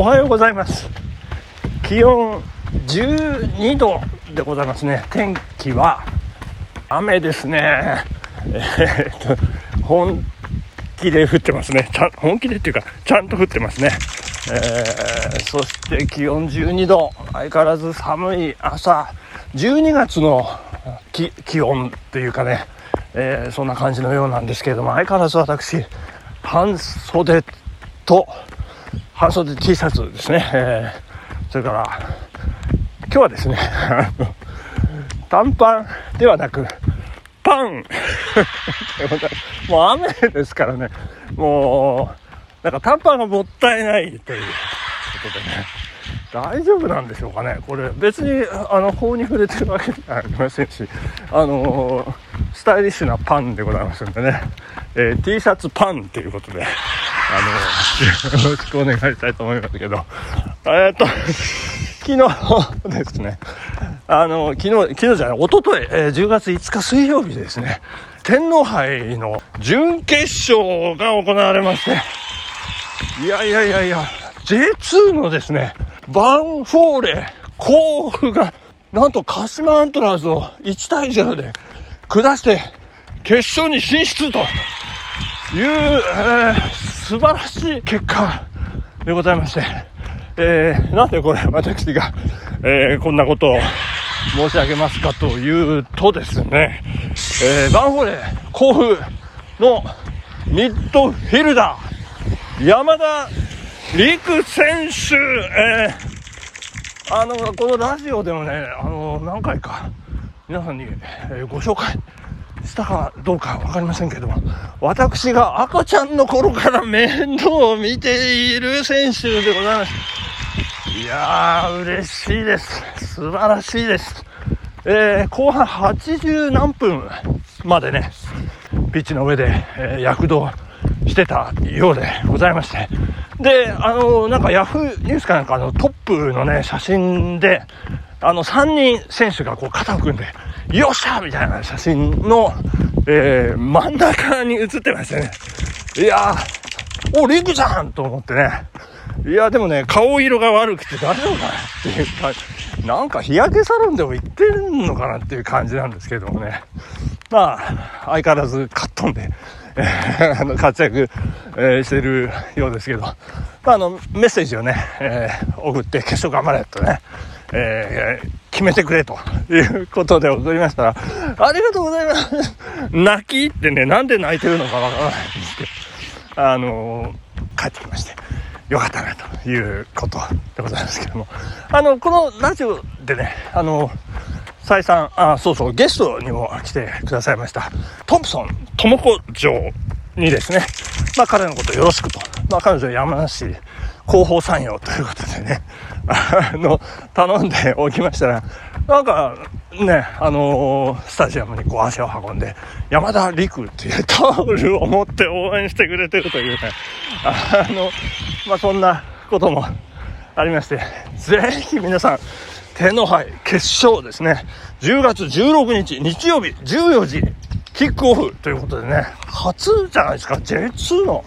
おはようございます。気温12度でございますね。天気は雨ですね。えー、っと本気で降ってますね。ちゃ本気でっていうかちゃんと降ってますね。えー、そして気温12度。相変わらず寒い朝。12月の気温っていうかね、えー、そんな感じのようなんですけれども相変わらず私半袖と半袖 T シャツですね、えー、それから今日はですね 短パンではなくパン。もう雨ですからね。もうなんか短パンがもったいないということでね。大丈夫なんでしょうかね。これ別にあの法に触れてるわけではありませんしあのスタイリッシュなパンでございますんでね、えー、T シャツパンということで。あの、よろしくお願いしたいと思いますけど、えっと、昨日ですね、あの、昨日、昨日じゃない、おととい、えー、10月5日水曜日ですね、天皇杯の準決勝が行われまして、いやいやいやいや、J2 のですね、バンフォーレ甲府が、なんと鹿島アントラーズを1対0で下して、決勝に進出という、えー素晴らしい。結果でございまして、えー、なんでこれ私が、えー、こんなことを申し上げますかというとですね、えー、バンフォーレ甲府のミッドフィルダー、山田陸選手、えー、あの、このラジオでもね、あの、何回か皆さんに、ご紹介したかどうか分かりませんけども、私が赤ちゃんの頃から面倒を見ている選手でございます。いやー、嬉しいです。素晴らしいです。えー、後半80何分までね、ピッチの上で、えー、躍動してたようでございまして。で、あの、なんかヤフーニュースかなんかのトップのね、写真で、あの、3人選手がこう肩を組んで、よっしゃみたいな写真の、えー、真ん中に写ってましたね。いやー、お、リクじゃんと思ってね。いや、でもね、顔色が悪くて大丈夫かなっていうか、なんか日焼けサロンでも行ってんのかなっていう感じなんですけどもね。まあ、相変わらずカットンで、えー、あの活躍、えー、してるようですけど、まあ、あの、メッセージをね、えー、送って決勝頑張れとね、えー、決めてくれと。いうことで送りましたら、ありがとうございます。泣きってね、なんで泣いてるのかわからないんですけど、あのー、帰ってきまして、よかったなということでございますけども、あの、このラジオでね、あの再三、あ、そうそう、ゲストにも来てくださいました、トンプソン智子城にですね、まあ彼のことよろしくと、まあ彼女山梨広報参与ということでね、あの、頼んでおきましたら、なんか、ね、あのー、スタジアムにこう足を運んで、山田陸っていうタオルを持って応援してくれてるというね、あの、まあ、そんなこともありまして、ぜひ皆さん、天皇杯決勝ですね、10月16日日曜日14時キックオフということでね、初じゃないですか、J2 の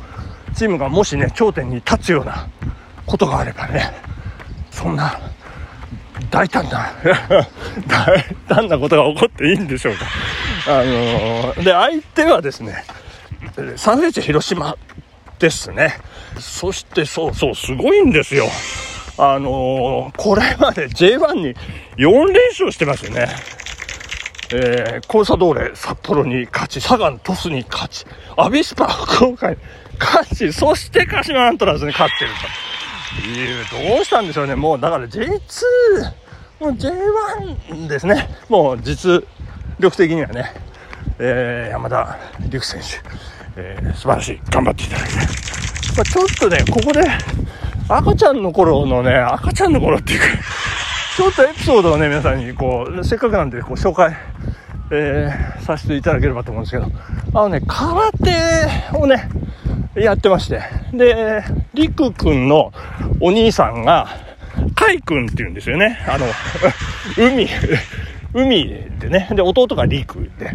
チームがもしね、頂点に立つようなことがあればね、そんな大胆な 大胆なことが起こっていいんでしょうか。あのー、で、相手はですね、3センチ広島ですね。そしてそうそう、すごいんですよ。あのー、これまで J1 に4連勝してますよね。えー、コンサドーレ札幌に勝ち、サガン鳥栖に勝ち、アビスパ福岡に勝ち、そして鹿島アントラーズに勝ってると。いう、どうしたんでしょうね。もう、だから J2、もう J1 ですね。もう実力的にはね、えー、山田陸選手、えー、素晴らしい。頑張っていただいて。まあ、ちょっとね、ここで、赤ちゃんの頃のね、赤ちゃんの頃っていうか、ちょっとエピソードをね、皆さんにこう、せっかくなんで、こう、紹介、えー、させていただければと思うんですけど、あのね、空手をね、やってまして。で、りくくんのお兄さんが、かいくんって言うんですよね。あの、海、海でね。で、弟がりくで。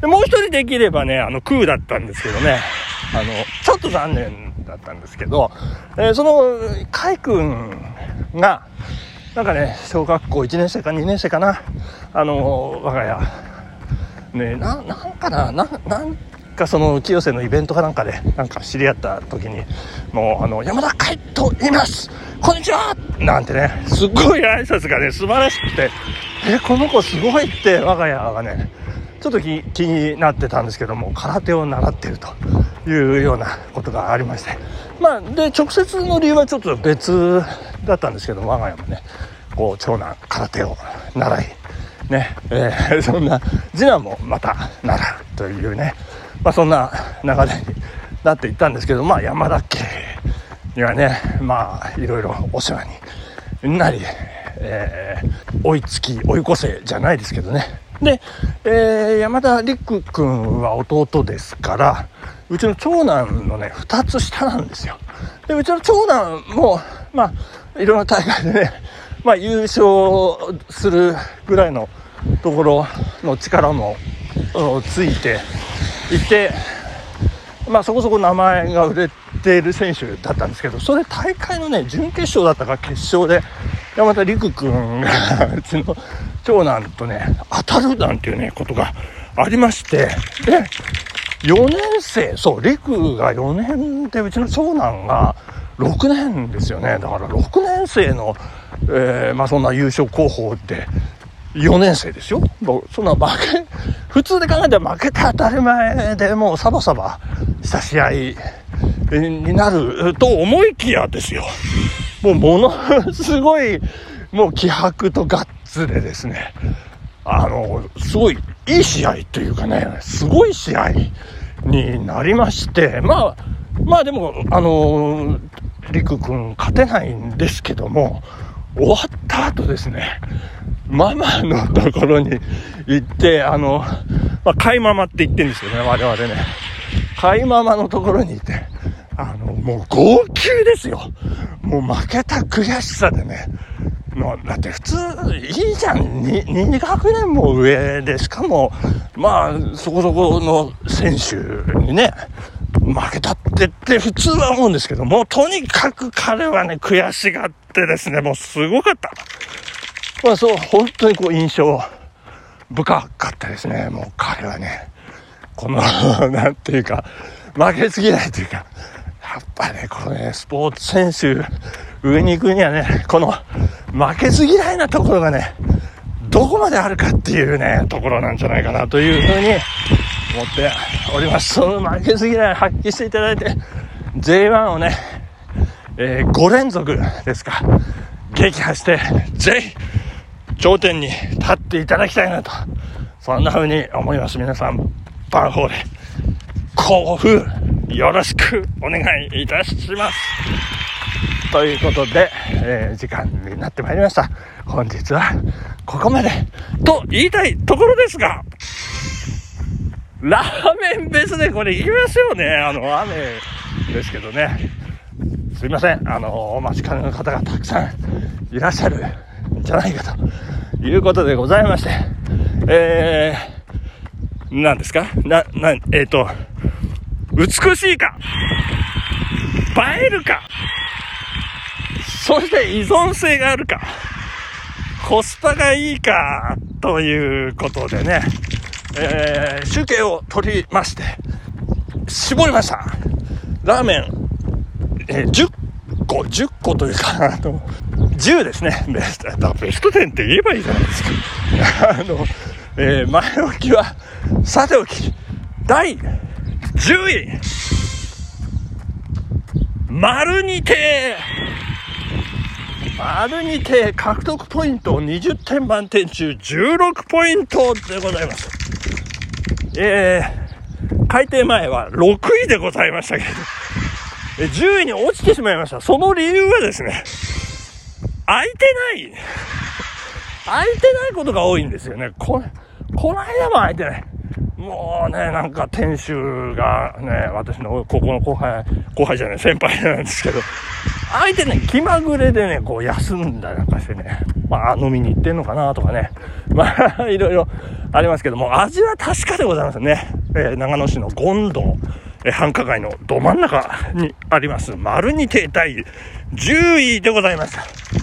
で、もう一人できればね、あの、クーだったんですけどね。あの、ちょっと残念だったんですけど、えー、その、海君が、なんかね、小学校1年生か2年生かな、あの、我が家、ね、な、なんかな、な、なんかその清瀬のイベントかなんかでなんか知り合った時にもうあの山田海と言います。こんにちは。なんてねすっごい挨拶がね素晴らしくてえこの子すごいって我が家がねちょっと気になってたんですけども空手を習ってるというようなことがありまして。まあで直接の理由はちょっと別だったんですけど我が家もねこう長男空手を習いねえー、そんな次男もまた習うというねまあ、そんな流れになっていったんですけど、まあ、山田家にはね、まあ、いろいろお世話になり、えー、追いつき、追い越せじゃないですけどね。で、えー、山田陸君は弟ですから、うちの長男のね、2つ下なんですよ。で、うちの長男も、まあ、いろんな大会でね、まあ、優勝するぐらいのところの力もついて、いて、まあ、そこそこ名前が売れている選手だったんですけどそれ大会のね準決勝だったか決勝で山田陸君がうちの長男とね当たるなんていうねことがありましてで4年生そう陸が4年でうちの長男が6年ですよね。だから6年生の、えー、まあ、そんな優勝候補で4年生ですよ。そんな負け、普通で考えたら負けて当たり前でもうサバサバした試合になると思いきやですよ。もうものすごい、もう気迫とガッツでですね、あの、すごいいい試合というかね、すごい試合になりまして、まあ、まあでも、あの、陸君勝てないんですけども、終わった後ですね、ママのところに行って、あの、まあ、飼いママって言ってるんですよね、我々ね。飼いママのところにいて、あの、もう号泣ですよ。もう負けた悔しさでね。だって普通いいじゃん 2, 2学年も上でしかもまあそこそこの選手にね負けたってって普通は思うんですけどもとにかく彼はね悔しがってですねもうすごかったまあそう、本当にこう印象深かったですね。もう彼はね、この なんていうか、負けず嫌いというか、やっぱね、このね、スポーツ選手、上に行くにはね、この負けず嫌いなところがね、どこまであるかっていうね、ところなんじゃないかなというふうに思っております。その負けず嫌い発揮していただいて、J1 をね、えー、5連続ですか、撃破して、ぜひ、頂点に立っていただきたいなと、そんな風に思います。皆さん、バンホーレ、甲府、よろしくお願いいたします。ということで、えー、時間になってまいりました。本日はここまでと言いたいところですが、ラーメンベースでこれ行きますよね。あの、雨ですけどね。すいません。あの、お待ちかねの方がたくさんいらっしゃるんじゃないかということでございまして、えー、何ですか？な、な、えっ、ー、と、美しいか？映えるか？そして依存性があるか？コスパがいいか？ということでね、えー、集計を取りまして、絞りました。ラーメン、えー、10個、10個というか、あの、10ですね。ベスト、だベスト10って言えばいいじゃないですか。あの、えー、前置きは、さておき、第10位、丸にて丸にて獲得ポイント20点満点中16ポイントでございます。えー、改定前は6位でございましたけど、10位に落ちてしまいました。その理由はですね、空いてない空いてないことが多いんですよね。こ、この間も空いてない。もうね、なんか店主がね、私の高校の後輩、後輩じゃない、先輩なんですけど、相手ね、気まぐれでね、こう休んだりなんかしてね、まあ飲みに行ってんのかなとかね、まあ いろいろありますけども、味は確かでございますね。えー、長野市の権堂え繁華街のど真ん中にあります、丸二亭第10位でございます。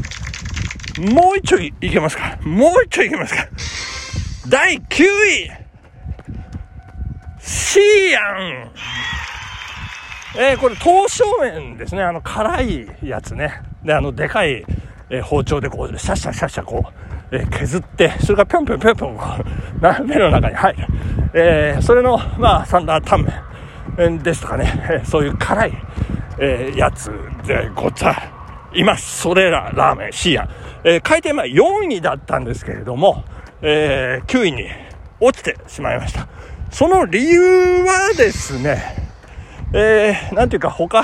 もう一丁いけますか？もう一丁いけますか？第9位シーヤンえー、これ、刀削麺ですね。あの、辛いやつね。で、あの、でかい、えー、包丁でこう、シャシャシャシャこう、えー、削って、それがぴょんぴょんぴょんぴょん、こう、鍋の中に入る。えー、それの、まあ、サンダータンメンですとかね、えー、そういう辛い、えー、やつでございます。それら、ラーメン、シーヤン。えー、回転前4位だったんですけれども、えー、9位に落ちてしまいました。その理由はですね、えー、なんていうか他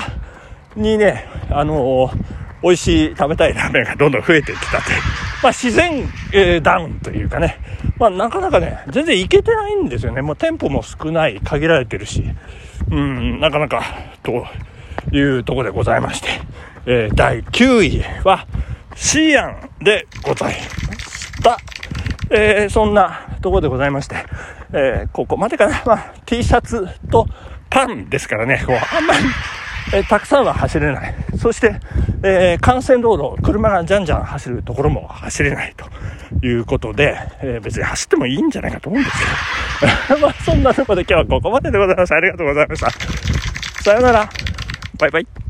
にね、あのー、美味しい食べたいラーメンがどんどん増えてきたという、まあ、自然、えー、ダウンというかね、まあ、なかなかね、全然いけてないんですよね。もう店舗も少ない、限られてるし、うん、なかなか、というところでございまして、えー、第9位は、シーアンでございました。えー、そんなところでございまして、えー、ここまでかな、まあ、T シャツとパンですからね、こう、あんまり、えー、たくさんは走れない。そして、えー、幹線道路、車がじゃんじゃん走るところも走れないということで、えー、別に走ってもいいんじゃないかと思うんですけど。まあ、そんなところで今日はここまででございます。ありがとうございました。さよなら。バイバイ。